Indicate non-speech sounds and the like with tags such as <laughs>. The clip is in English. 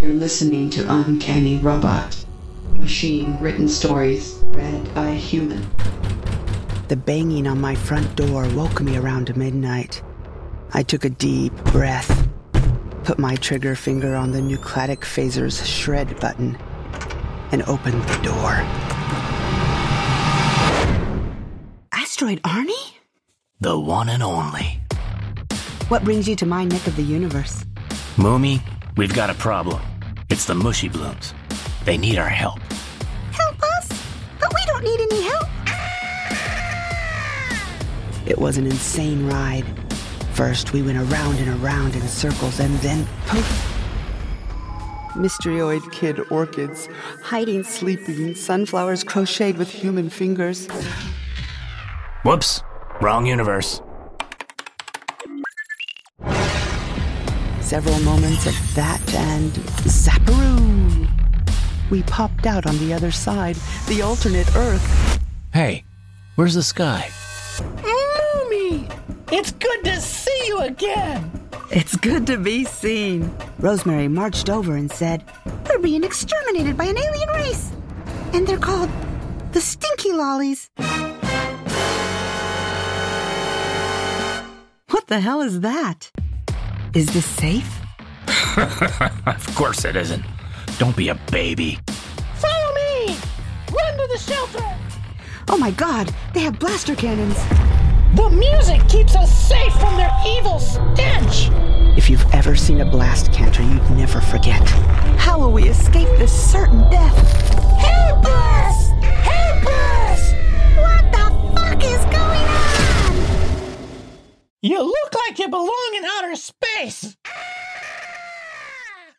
You're listening to Uncanny Robot. Machine written stories read by a human. The banging on my front door woke me around midnight. I took a deep breath, put my trigger finger on the nucleatic phaser's shred button, and opened the door. Asteroid Arnie? The one and only. What brings you to my neck of the universe? Moomy, we've got a problem. It's the Mushiblooms. They need our help. Help us? But we don't need any help. It was an insane ride. First, we went around and around in circles, and then poof. Mysterioid kid orchids, hiding sleeping sunflowers crocheted with human fingers. Whoops, wrong universe. Several moments of that, and zapparoo! We popped out on the other side, the alternate Earth. Hey, where's the sky? Moomy! It's good to see you again! It's good to be seen. Rosemary marched over and said, We're being exterminated by an alien race. And they're called the Stinky Lollies. What the hell is that? Is this safe? <laughs> of course it isn't. Don't be a baby. Follow me! Run to the shelter! Oh my god, they have blaster cannons. The music keeps us safe from their evil stench! If you've ever seen a blast canter, you'd never forget. How will we escape this certain death? Help us! You look like you belong in outer space!